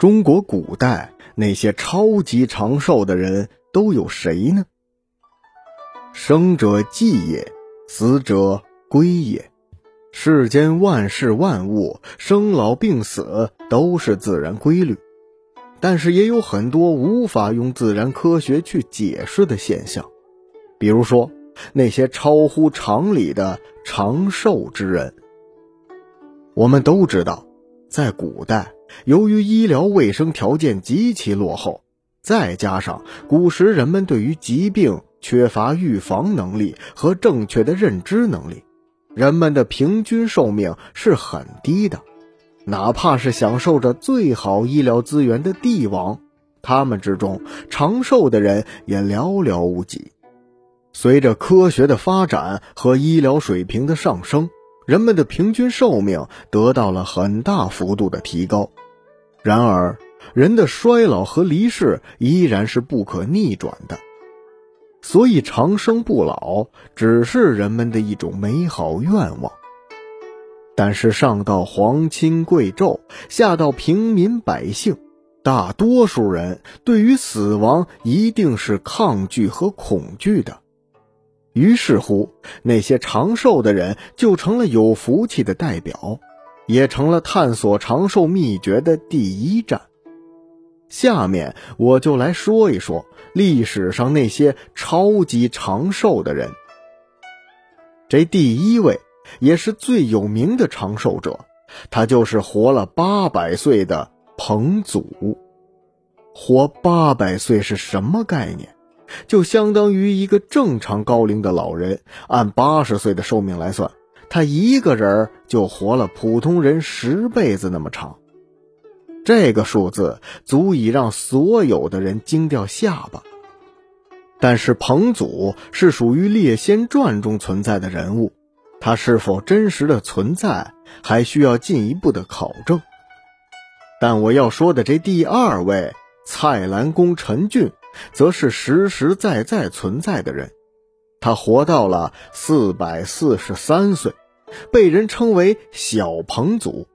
中国古代那些超级长寿的人都有谁呢？生者祭也，死者归也。世间万事万物，生老病死都是自然规律，但是也有很多无法用自然科学去解释的现象，比如说那些超乎常理的长寿之人。我们都知道，在古代，由于医疗卫生条件极其落后，再加上古时人们对于疾病缺乏预防能力和正确的认知能力。人们的平均寿命是很低的，哪怕是享受着最好医疗资源的帝王，他们之中长寿的人也寥寥无几。随着科学的发展和医疗水平的上升，人们的平均寿命得到了很大幅度的提高。然而，人的衰老和离世依然是不可逆转的。所以长生不老只是人们的一种美好愿望，但是上到皇亲贵胄，下到平民百姓，大多数人对于死亡一定是抗拒和恐惧的。于是乎，那些长寿的人就成了有福气的代表，也成了探索长寿秘诀的第一站。下面我就来说一说。历史上那些超级长寿的人，这第一位也是最有名的长寿者，他就是活了八百岁的彭祖。活八百岁是什么概念？就相当于一个正常高龄的老人，按八十岁的寿命来算，他一个人就活了普通人十辈子那么长。这个数字足以让所有的人惊掉下巴。但是彭祖是属于列仙传中存在的人物，他是否真实的存在，还需要进一步的考证。但我要说的这第二位蔡澜公陈俊，则是实实在在存在的人，他活到了四百四十三岁，被人称为小彭祖。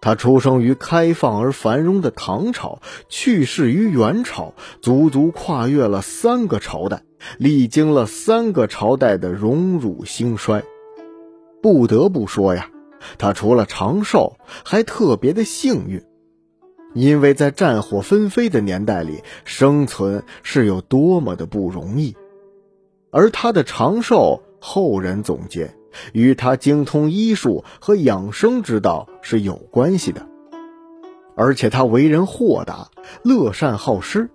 他出生于开放而繁荣的唐朝，去世于元朝，足足跨越了三个朝代，历经了三个朝代的荣辱兴衰。不得不说呀，他除了长寿，还特别的幸运，因为在战火纷飞的年代里，生存是有多么的不容易。而他的长寿，后人总结。与他精通医术和养生之道是有关系的，而且他为人豁达、乐善好施，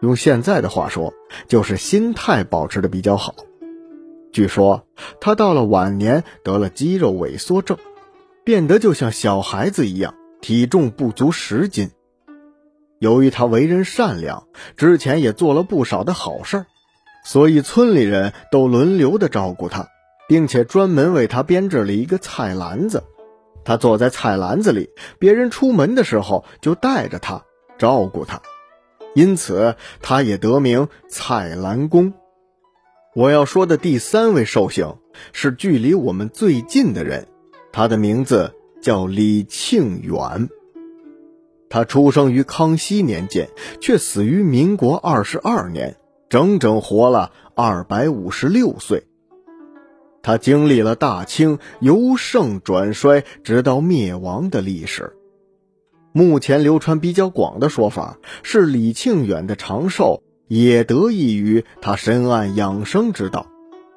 用现在的话说，就是心态保持的比较好。据说他到了晚年得了肌肉萎缩症，变得就像小孩子一样，体重不足十斤。由于他为人善良，之前也做了不少的好事儿，所以村里人都轮流的照顾他。并且专门为他编制了一个菜篮子，他坐在菜篮子里，别人出门的时候就带着他照顾他，因此他也得名菜篮公。我要说的第三位寿星是距离我们最近的人，他的名字叫李庆远。他出生于康熙年间，却死于民国二十二年，整整活了二百五十六岁。他经历了大清由盛转衰，直到灭亡的历史。目前流传比较广的说法是，李庆远的长寿也得益于他深谙养生之道，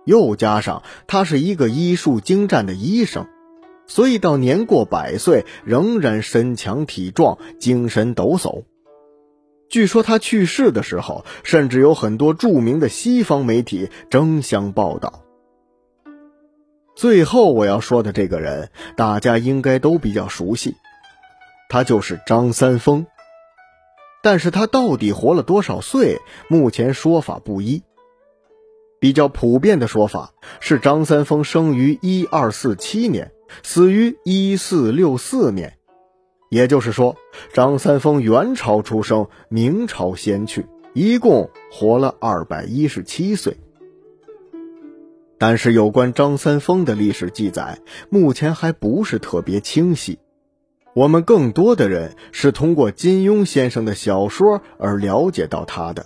又加上他是一个医术精湛的医生，所以到年过百岁仍然身强体壮、精神抖擞。据说他去世的时候，甚至有很多著名的西方媒体争相报道。最后我要说的这个人，大家应该都比较熟悉，他就是张三丰。但是他到底活了多少岁，目前说法不一。比较普遍的说法是，张三丰生于一二四七年，死于一四六四年，也就是说，张三丰元朝出生，明朝先去，一共活了二百一十七岁。但是有关张三丰的历史记载，目前还不是特别清晰。我们更多的人是通过金庸先生的小说而了解到他的。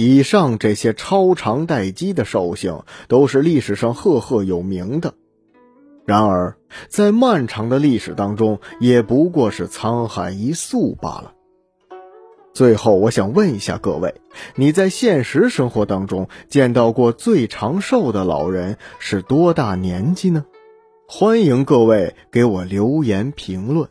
以上这些超长待机的寿星都是历史上赫赫有名的，然而在漫长的历史当中，也不过是沧海一粟罢了。最后，我想问一下各位：你在现实生活当中见到过最长寿的老人是多大年纪呢？欢迎各位给我留言评论。